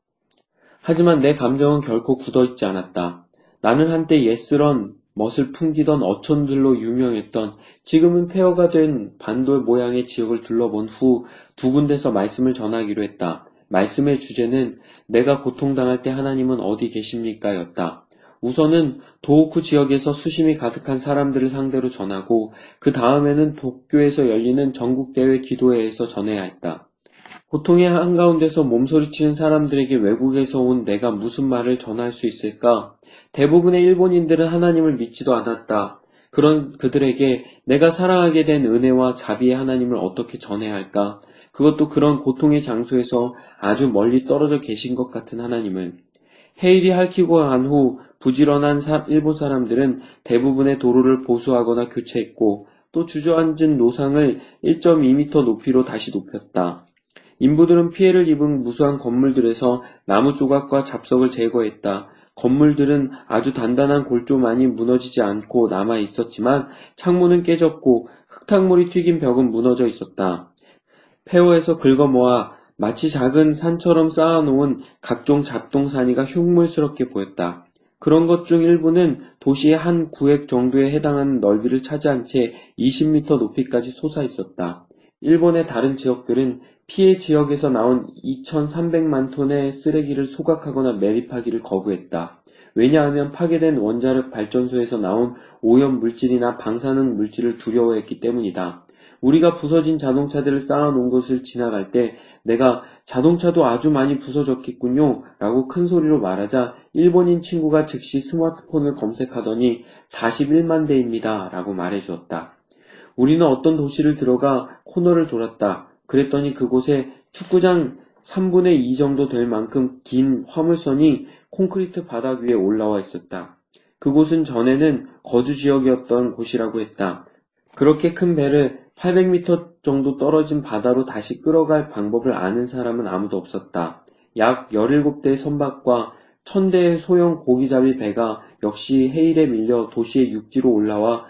하지만 내 감정은 결코 굳어있지 않았다. 나는 한때 예스런 멋을 풍기던 어촌들로 유명했던 지금은 폐허가 된 반돌 모양의 지역을 둘러본 후 두 군데서 말씀을 전하기로 했다. 말씀의 주제는 내가 고통당할 때 하나님은 어디 계십니까? 였다. 우선은 도호쿠 지역에서 수심이 가득한 사람들을 상대로 전하고 그 다음에는 도쿄에서 열리는 전국대회 기도회에서 전해야 했다. 고통의 한가운데서 몸소리치는 사람들에게 외국에서 온 내가 무슨 말을 전할 수 있을까? 대부분의 일본인들은 하나님을 믿지도 않았다. 그런 그들에게 내가 사랑하게 된 은혜와 자비의 하나님을 어떻게 전해야 할까? 그것도 그런 고통의 장소에서 아주 멀리 떨어져 계신 것 같은 하나님을. 헤일이 핥히고 한 후 부지런한 일본 사람들은 대부분의 도로를 보수하거나 교체했고 또 주저앉은 노상을 1.2m 높이로 다시 높였다. 인부들은 피해를 입은 무수한 건물들에서 나무 조각과 잡석을 제거했다. 건물들은 아주 단단한 골조만이 무너지지 않고 남아 있었지만 창문은 깨졌고 흙탕물이 튀긴 벽은 무너져 있었다. 폐허에서 긁어모아 마치 작은 산처럼 쌓아놓은 각종 잡동사니가 흉물스럽게 보였다. 그런 것 중 일부는 도시의 한 구획 정도에 해당하는 넓이를 차지한 채 20m 높이까지 솟아 있었다. 일본의 다른 지역들은 피해 지역에서 나온 2,300만 톤의 쓰레기를 소각하거나 매립하기를 거부했다. 왜냐하면 파괴된 원자력 발전소에서 나온 오염 물질이나 방사능 물질을 두려워했기 때문이다. 우리가 부서진 자동차들을 쌓아놓은 곳을 지나갈 때 내가 자동차도 아주 많이 부서졌겠군요 라고 큰 소리로 말하자 일본인 친구가 즉시 스마트폰을 검색하더니 41만 대입니다 라고 말해 주었다. 우리는 어떤 도시를 들어가 코너를 돌았다. 그랬더니 그곳에 축구장 3분의 2 정도 될 만큼 긴 화물선이 콘크리트 바닥 위에 올라와 있었다. 그곳은 전에는 거주 지역이었던 곳이라고 했다. 그렇게 큰 배를 800m 정도 떨어진 바다로 다시 끌어갈 방법을 아는 사람은 아무도 없었다. 약 17대의 선박과 1000대의 소형 고기잡이 배가 역시 해일에 밀려 도시의 육지로 올라와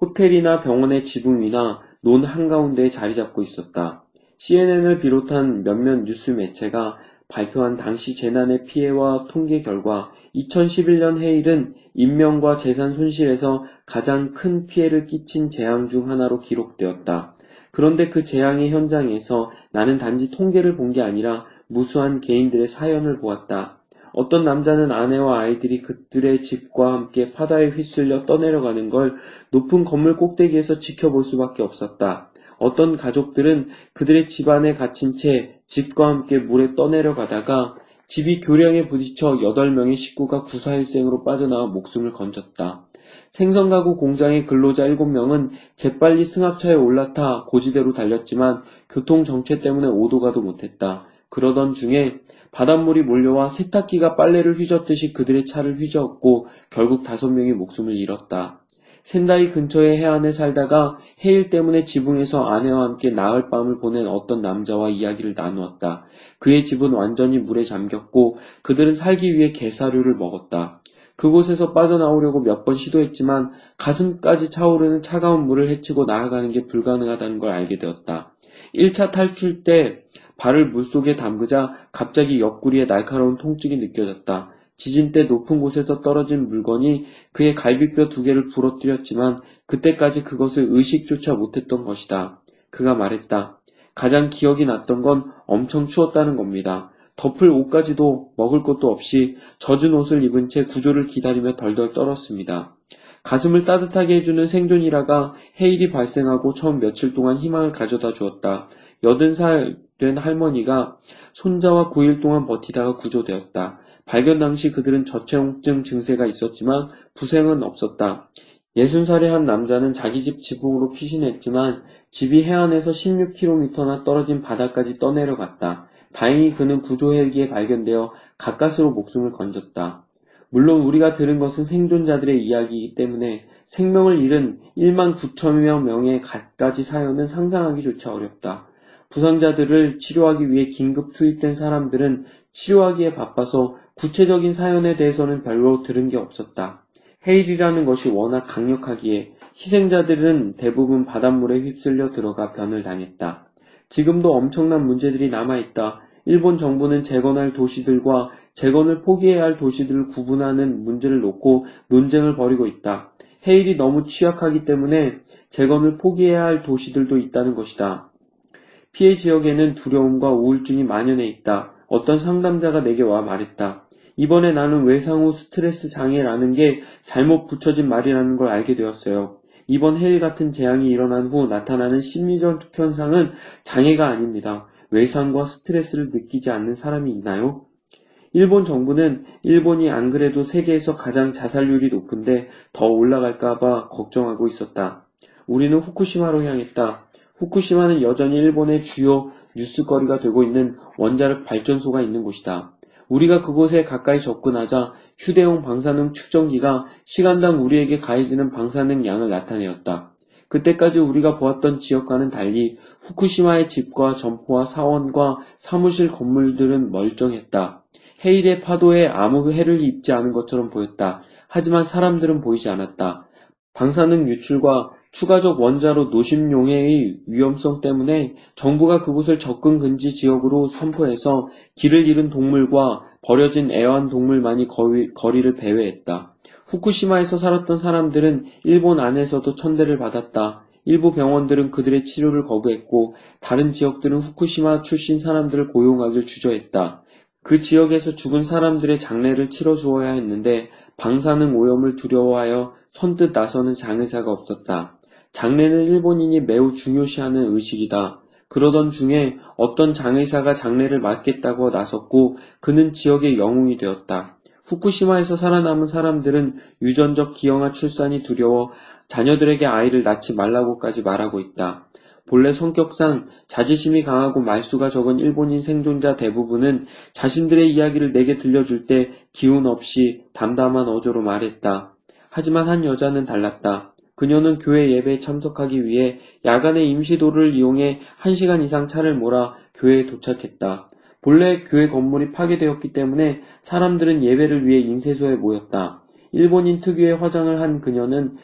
호텔이나 병원의 지붕 위나 논 한가운데에 자리 잡고 있었다. CNN을 비롯한 몇몇 뉴스 매체가 발표한 당시 재난의 피해와 통계 결과 2011년 해일은 인명과 재산 손실에서 가장 큰 피해를 끼친 재앙 중 하나로 기록되었다. 그런데 그 재앙의 현장에서 나는 단지 통계를 본 게 아니라 무수한 개인들의 사연을 보았다. 어떤 남자는 아내와 아이들이 그들의 집과 함께 바다에 휩쓸려 떠내려가는 걸 높은 건물 꼭대기에서 지켜볼 수밖에 없었다. 어떤 가족들은 그들의 집안에 갇힌 채 집과 함께 물에 떠내려가다가 집이 교량에 부딪혀 8명의 식구가 구사일생으로 빠져나와 목숨을 건졌다. 생선 가구 공장의 근로자 7명은 재빨리 승합차에 올라타 고지대로 달렸지만 교통 정체 때문에 오도 가도 못했다. 그러던 중에 바닷물이 몰려와 세탁기가 빨래를 휘젓듯이 그들의 차를 휘저었고 결국 다섯 명이 목숨을 잃었다. 센다이 근처의 해안에 살다가 해일 때문에 지붕에서 아내와 함께 나흘 밤을 보낸 어떤 남자와 이야기를 나누었다. 그의 집은 완전히 물에 잠겼고 그들은 살기 위해 개사료를 먹었다. 그곳에서 빠져나오려고 몇 번 시도했지만 가슴까지 차오르는 차가운 물을 헤치고 나아가는 게 불가능하다는 걸 알게 되었다. 1차 탈출 때 발을 물속에 담그자 갑자기 옆구리에 날카로운 통증이 느껴졌다. 지진 때 높은 곳에서 떨어진 물건이 그의 갈비뼈 두 개를 부러뜨렸지만 그때까지 그것을 의식조차 못했던 것이다. 그가 말했다. 가장 기억이 났던 건 엄청 추웠다는 겁니다. 덮을 옷까지도 먹을 것도 없이 젖은 옷을 입은 채 구조를 기다리며 덜덜 떨었습니다. 가슴을 따뜻하게 해주는 생존이라가 해일이 발생하고 처음 며칠 동안 희망을 가져다 주었다. 여든 살 된 할머니가 손자와 9일 동안 버티다가 구조되었다. 발견 당시 그들은 저체온증 증세가 있었지만 부생은 없었다. 60살의 한 남자는 자기 집 지붕으로 피신했지만 집이 해안에서 16km나 떨어진 바다까지 떠내려갔다. 다행히 그는 구조 헬기에 발견되어 가까스로 목숨을 건졌다. 물론 우리가 들은 것은 생존자들의 이야기이기 때문에 생명을 잃은 1만 9천여 명의 갖가지 사연은 상상하기조차 어렵다. 부상자들을 치료하기 위해 긴급 투입된 사람들은 치료하기에 바빠서 구체적인 사연에 대해서는 별로 들은 게 없었다. 헤일이라는 것이 워낙 강력하기에 희생자들은 대부분 바닷물에 휩쓸려 들어가 변을 당했다. 지금도 엄청난 문제들이 남아있다. 일본 정부는 재건할 도시들과 재건을 포기해야 할 도시들을 구분하는 문제를 놓고 논쟁을 벌이고 있다. 헤일이 너무 취약하기 때문에 재건을 포기해야 할 도시들도 있다는 것이다. 피해 지역에는 두려움과 우울증이 만연해 있다. 어떤 상담자가 내게 와 말했다. 이번에 나는 외상 후 스트레스 장애라는 게 잘못 붙여진 말이라는 걸 알게 되었어요. 이번 해일 같은 재앙이 일어난 후 나타나는 심리적 현상은 장애가 아닙니다. 외상과 스트레스를 느끼지 않는 사람이 있나요? 일본 정부는 일본이 안 그래도 세계에서 가장 자살률이 높은데 더 올라갈까봐 걱정하고 있었다. 우리는 후쿠시마로 향했다. 후쿠시마는 여전히 일본의 주요 뉴스거리가 되고 있는 원자력 발전소가 있는 곳이다. 우리가 그곳에 가까이 접근하자 휴대용 방사능 측정기가 시간당 우리에게 가해지는 방사능 양을 나타내었다. 그때까지 우리가 보았던 지역과는 달리 후쿠시마의 집과 점포와 사원과 사무실 건물들은 멀쩡했다. 헤일의 파도에 아무 해를 입지 않은 것처럼 보였다. 하지만 사람들은 보이지 않았다. 방사능 유출과 추가적 원자로 노심용해의 위험성 때문에 정부가 그곳을 접근 금지 지역으로 선포해서 길을 잃은 동물과 버려진 애완동물만이 거리, 거리를 배회했다. 후쿠시마에서 살았던 사람들은 일본 안에서도 천대를 받았다. 일부 병원들은 그들의 치료를 거부했고 다른 지역들은 후쿠시마 출신 사람들을 고용하길 주저했다. 그 지역에서 죽은 사람들의 장례를 치러 주어야 했는데 방사능 오염을 두려워하여 선뜻 나서는 장의사가 없었다. 장례는 일본인이 매우 중요시하는 의식이다. 그러던 중에 어떤 장의사가 장례를 맡겠다고 나섰고 그는 지역의 영웅이 되었다. 후쿠시마에서 살아남은 사람들은 유전적 기형아 출산이 두려워 자녀들에게 아이를 낳지 말라고까지 말하고 있다. 본래 성격상 자지심이 강하고 말수가 적은 일본인 생존자 대부분은 자신들의 이야기를 내게 들려줄 때 기운 없이 담담한 어조로 말했다. 하지만 한 여자는 달랐다. 그녀는 교회 예배에 참석하기 위해 야간의 임시도를 이용해 1시간 이상 차를 몰아 교회에 도착했다. 본래 교회 건물이 파괴되었기 때문에 사람들은 예배를 위해 인쇄소에 모였다. 일본인 특유의 화장을 한 그녀는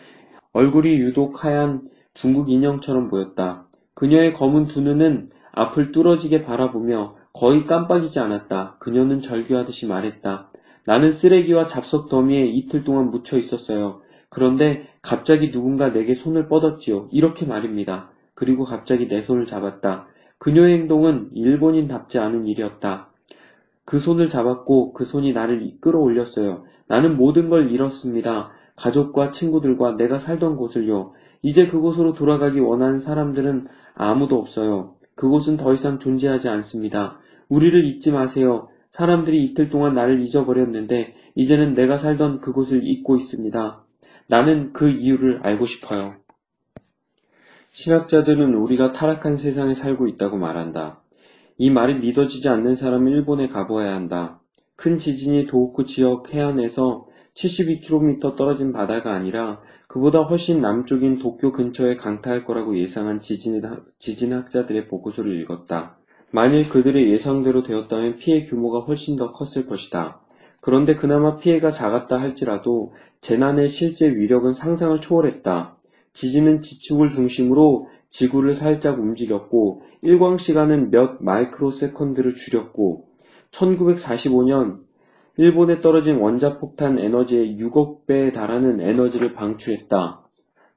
얼굴이 유독 하얀 중국 인형처럼 보였다. 그녀의 검은 두 눈은 앞을 뚫어지게 바라보며 거의 깜빡이지 않았다. 그녀는 절규하듯이 말했다. 나는 쓰레기와 잡석 더미에 이틀 동안 묻혀 있었어요. 그런데 갑자기 누군가 내게 손을 뻗었지요. 이렇게 말입니다. 그리고 갑자기 내 손을 잡았다. 그녀의 행동은 일본인답지 않은 일이었다. 그 손을 잡았고 그 손이 나를 끌어 올렸어요. 나는 모든 걸 잃었습니다. 가족과 친구들과 내가 살던 곳을요. 이제 그곳으로 돌아가기 원하는 사람들은 아무도 없어요. 그곳은 더 이상 존재하지 않습니다. 우리를 잊지 마세요. 사람들이 이틀 동안 나를 잊어버렸는데 이제는 내가 살던 그곳을 잊고 있습니다. 나는 그 이유를 알고 싶어요. 신학자들은 우리가 타락한 세상에 살고 있다고 말한다. 이 말이 믿어지지 않는 사람은 일본에 가보아야 한다. 큰 지진이 도호쿠 지역 해안에서 72km 떨어진 바다가 아니라 그보다 훨씬 남쪽인 도쿄 근처에 강타할 거라고 예상한 지진학자들의 보고서를 읽었다. 만일 그들의 예상대로 되었다면 피해 규모가 훨씬 더 컸을 것이다. 그런데 그나마 피해가 작았다 할지라도 재난의 실제 위력은 상상을 초월했다. 지진은 지축을 중심으로 지구를 살짝 움직였고 일광 시간은 몇 microsecond를 줄였고 1945년 일본에 떨어진 원자폭탄 에너지의 6억 배에 달하는 에너지를 방출했다.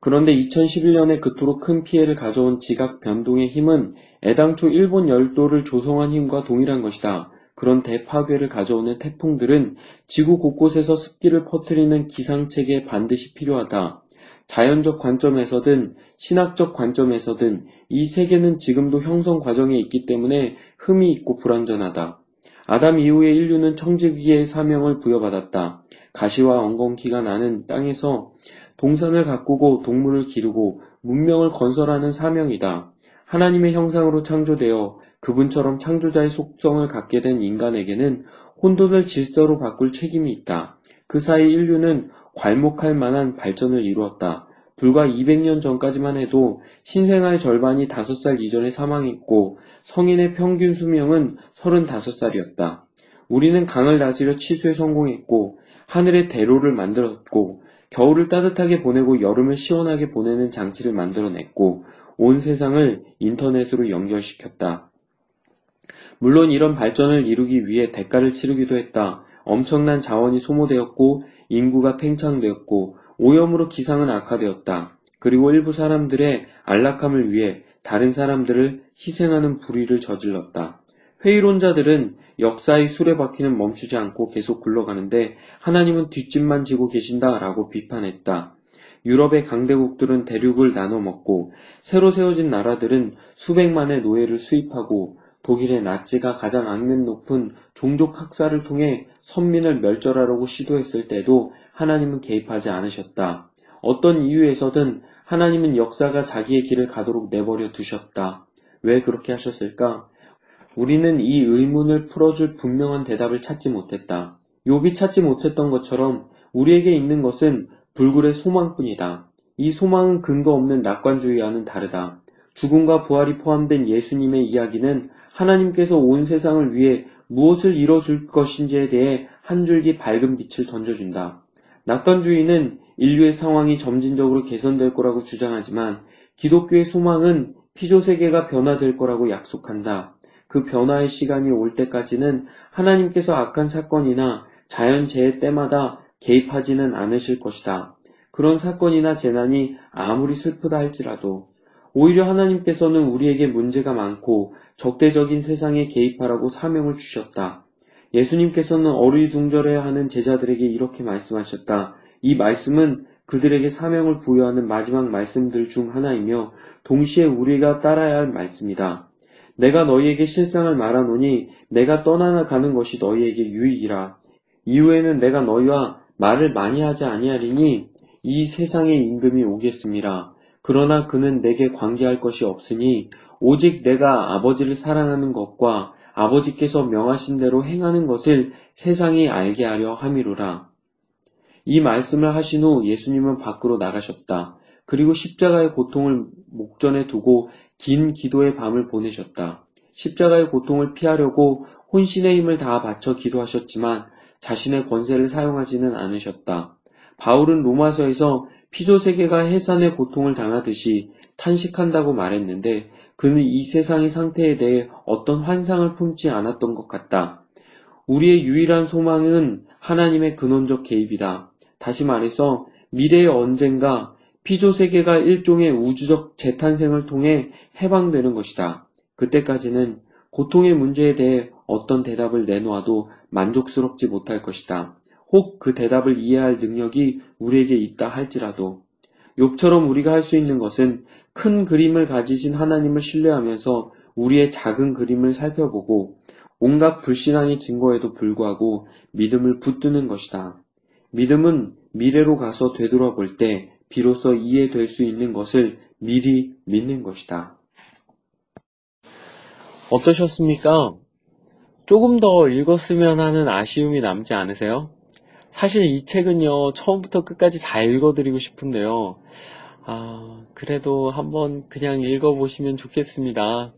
그런데 2011년에 그토록 큰 피해를 가져온 지각 변동의 힘은 애당초 일본 열도를 조성한 힘과 동일한 것이다. 그런 대파괴를 가져오는 태풍들은 지구 곳곳에서 습기를 퍼뜨리는 기상체계에 반드시 필요하다. 자연적 관점에서든 신학적 관점에서든 이 세계는 지금도 형성 과정에 있기 때문에 흠이 있고 불완전하다. 아담 이후에 인류는 청지기의 사명을 부여받았다. 가시와 엉겅퀴가 나는 땅에서 동산을 가꾸고 동물을 기르고 문명을 건설하는 사명이다. 하나님의 형상으로 창조되어 그분처럼 창조자의 속성을 갖게 된 인간에게는 혼돈을 질서로 바꿀 책임이 있다. 그 사이 인류는 괄목할 만한 발전을 이루었다. 불과 200년 전까지만 해도 신생아의 절반이 5살 이전에 사망했고 성인의 평균 수명은 35살이었다. 우리는 강을 다스려 치수에 성공했고 하늘의 대로를 만들었고 겨울을 따뜻하게 보내고 여름을 시원하게 보내는 장치를 만들어냈고 온 세상을 인터넷으로 연결시켰다. 물론 이런 발전을 이루기 위해 대가를 치르기도 했다. 엄청난 자원이 소모되었고 인구가 팽창되었고 오염으로 기상은 악화되었다. 그리고 일부 사람들의 안락함을 위해 다른 사람들을 희생하는 불의를 저질렀다. 회의론자들은 역사의 수레바퀴는 멈추지 않고 계속 굴러가는데 하나님은 뒷짐만 지고 계신다라고 비판했다. 유럽의 강대국들은 대륙을 나눠 먹고 새로 세워진 나라들은 수백만의 노예를 수입하고 독일의 나치가 가장 악명 높은 종족 학살을 통해 선민을 멸절하려고 시도했을 때도 하나님은 개입하지 않으셨다. 어떤 이유에서든 하나님은 역사가 자기의 길을 가도록 내버려 두셨다. 왜 그렇게 하셨을까? 우리는 이 의문을 풀어줄 분명한 대답을 찾지 못했다. 욥이 찾지 못했던 것처럼 우리에게 있는 것은 불굴의 소망뿐이다. 이 소망은 근거 없는 낙관주의와는 다르다. 죽음과 부활이 포함된 예수님의 이야기는 하나님께서 온 세상을 위해 무엇을 이뤄줄 것인지에 대해 한 줄기 밝은 빛을 던져준다. 낙관주의는 인류의 상황이 점진적으로 개선될 거라고 주장하지만 기독교의 소망은 피조 세계가 변화될 거라고 약속한다. 그 변화의 시간이 올 때까지는 하나님께서 악한 사건이나 자연재해 때마다 개입하지는 않으실 것이다. 그런 사건이나 재난이 아무리 슬프다 할지라도 오히려 하나님께서는 우리에게 문제가 많고 적대적인 세상에 개입하라고 사명을 주셨다. 예수님께서는 어리둥절해야 하는 제자들에게 이렇게 말씀하셨다. 이 말씀은 그들에게 사명을 부여하는 마지막 말씀들 중 하나이며 동시에 우리가 따라야 할 말씀이다. 내가 너희에게 실상을 말하노니 내가 떠나가는 것이 너희에게 유익이라. 이후에는 내가 너희와 말을 많이 하지 아니하리니 이 세상의 임금이 오겠습니다. 그러나 그는 내게 관계할 것이 없으니 오직 내가 아버지를 사랑하는 것과 아버지께서 명하신 대로 행하는 것을 세상이 알게 하려 함이로라. 이 말씀을 하신 후 예수님은 밖으로 나가셨다. 그리고 십자가의 고통을 목전에 두고 긴 기도의 밤을 보내셨다. 십자가의 고통을 피하려고 혼신의 힘을 다 바쳐 기도하셨지만 자신의 권세를 사용하지는 않으셨다. 바울은 로마서에서 피조 세계가 해산의 고통을 당하듯이 탄식한다고 말했는데 그는 이 세상의 상태에 대해 어떤 환상을 품지 않았던 것 같다. 우리의 유일한 소망은 하나님의 근원적 개입이다. 다시 말해서 미래의 언젠가 피조 세계가 일종의 우주적 재탄생을 통해 해방되는 것이다. 그때까지는 고통의 문제에 대해 어떤 대답을 내놓아도 만족스럽지 못할 것이다. 혹 그 대답을 이해할 능력이 우리에게 있다 할지라도 욥처럼 우리가 할 수 있는 것은 큰 그림을 가지신 하나님을 신뢰하면서 우리의 작은 그림을 살펴보고 온갖 불신앙의 증거에도 불구하고 믿음을 붙드는 것이다. 믿음은 미래로 가서 되돌아볼 때 비로소 이해될 수 있는 것을 미리 믿는 것이다. 어떠셨습니까? 조금 더 읽었으면 하는 아쉬움이 남지 않으세요? 사실 이 책은요, 처음부터 끝까지 다 읽어드리고 싶은데요. 아, 그래도 한번 그냥 읽어보시면 좋겠습니다.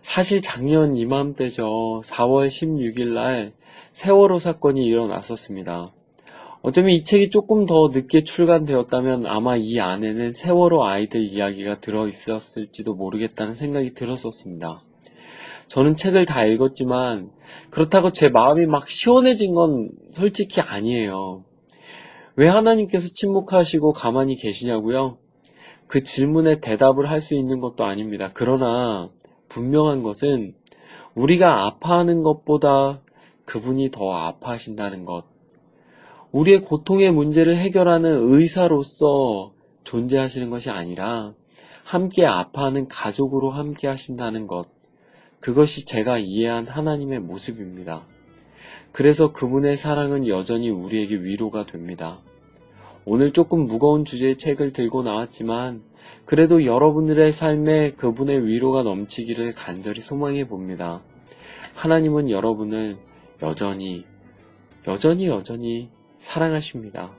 사실 작년 이맘때죠. 4월 16일 날 세월호 사건이 일어났었습니다. 어쩌면 이 책이 조금 더 늦게 출간되었다면 아마 이 안에는 세월호 아이들 이야기가 들어있었을지도 모르겠다는 생각이 들었었습니다. 저는 책을 다 읽었지만 그렇다고 제 마음이 막 시원해진 건 솔직히 아니에요. 왜 하나님께서 침묵하시고 가만히 계시냐고요? 그 질문에 대답을 할 수 있는 것도 아닙니다. 그러나 분명한 것은 우리가 아파하는 것보다 그분이 더 아파하신다는 것. 우리의 고통의 문제를 해결하는 의사로서 존재하시는 것이 아니라 함께 아파하는 가족으로 함께 하신다는 것. 그것이 제가 이해한 하나님의 모습입니다. 그래서 그분의 사랑은 여전히 우리에게 위로가 됩니다. 오늘 조금 무거운 주제의 책을 들고 나왔지만 그래도 여러분들의 삶에 그분의 위로가 넘치기를 간절히 소망해 봅니다. 하나님은 여러분을 여전히, 여전히, 여전히 사랑하십니다.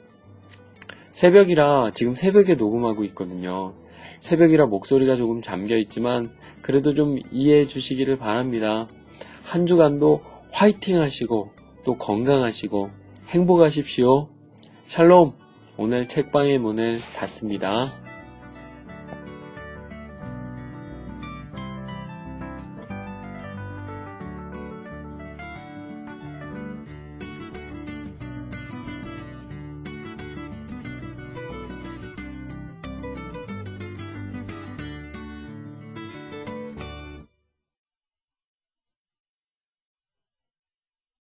새벽이라 지금 새벽에 녹음하고 있거든요. 새벽이라 목소리가 조금 잠겨 있지만 그래도 좀 이해해 주시기를 바랍니다. 한 주간도 화이팅 하시고 또 건강하시고 행복하십시오. 샬롬! 오늘 책방의 문을 닫습니다.